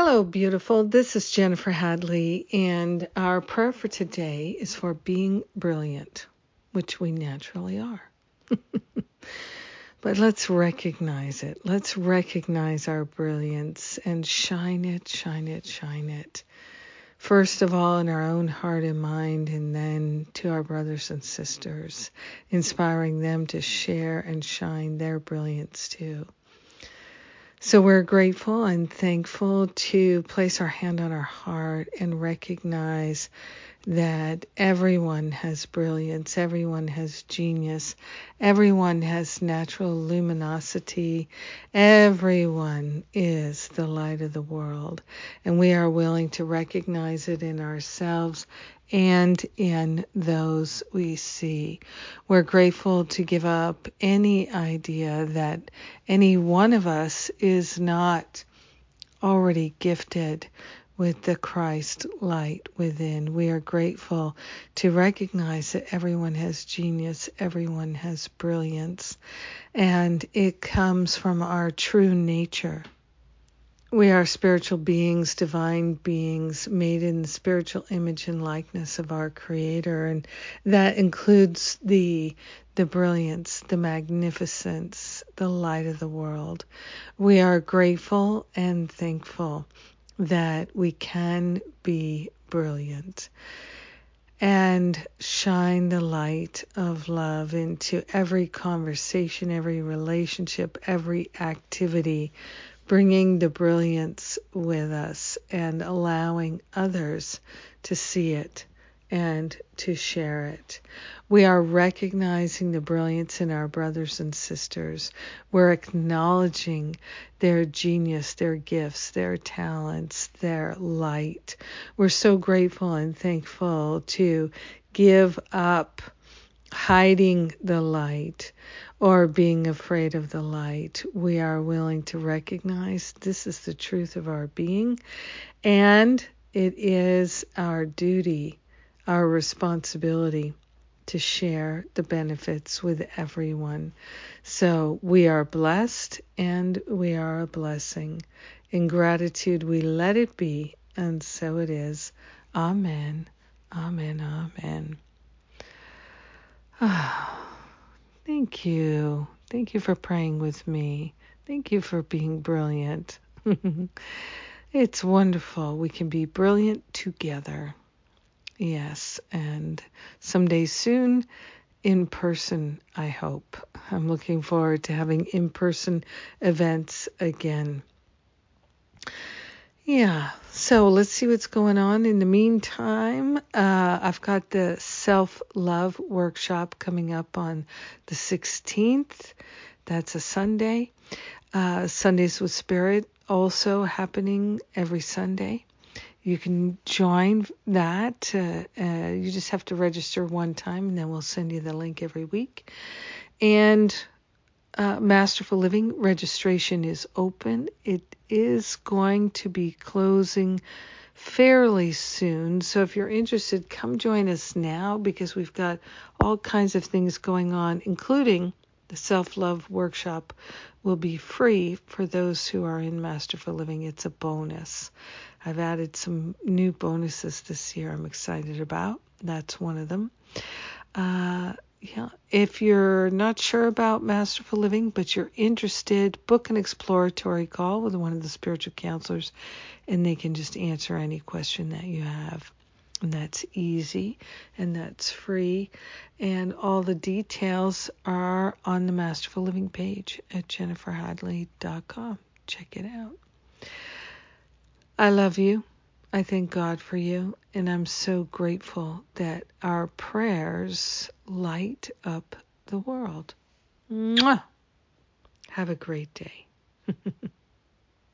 Hello, beautiful. This is Jennifer Hadley, and our prayer for today is for being brilliant, which we naturally are. but let's recognize it. Let's recognize our brilliance and shine it, shine it, shine it. First of all, in our own heart and mind, and then to our brothers and sisters, inspiring them to share and shine their brilliance too. So we're grateful and thankful to place our hand on our heart and recognize that everyone has brilliance, everyone has genius, everyone has natural luminosity, everyone is the light of the world. And we are willing to recognize it in ourselves and in those we see. We're grateful to give up any idea that any one of us is not already gifted with the Christ light within. We are grateful to recognize that everyone has genius, everyone has brilliance, and it comes from our true nature. We are spiritual beings, divine beings, made in the spiritual image and likeness of our Creator, and that includes the the brilliance, the magnificence, the light of the world. We are grateful and thankful that we can be brilliant and shine the light of love into every conversation, every relationship, every activity bringing the brilliance with us and allowing others to see it and to share it. We are recognizing the brilliance in our brothers and sisters. We're acknowledging their genius, their gifts, their talents, their light. We're so grateful and thankful to give up hiding the light or being afraid of the light. We are willing to recognize this is the truth of our being, and it is our duty, our responsibility to share the benefits with everyone. So we are blessed and we are a blessing. In gratitude, we let it be, and so it is. Amen. Amen. Amen. Ah. Thank you. Thank you for praying with me. Thank you for being brilliant. it's wonderful. We can be brilliant together. Yes, and someday soon in person, I hope. I'm looking forward to having in person events again. Yeah, so let's see what's going on. In the meantime, uh, I've got the self love workshop coming up on the 16th. That's a Sunday. Uh, Sundays with Spirit also happening every Sunday. You can join that. Uh, uh, you just have to register one time, and then we'll send you the link every week. And uh, Masterful Living registration is open. It is going to be closing fairly soon. So if you're interested, come join us now because we've got all kinds of things going on, including the self love workshop will be free for those who are in Masterful Living. It's a bonus. I've added some new bonuses this year I'm excited about. That's one of them. Uh, yeah, if you're not sure about Masterful Living, but you're interested, book an exploratory call with one of the spiritual counselors, and they can just answer any question that you have. And that's easy and that's free. And all the details are on the Masterful Living page at jenniferhadley.com. Check it out. I love you. I thank God for you, and I'm so grateful that our prayers light up the world. Mwah! Have a great day.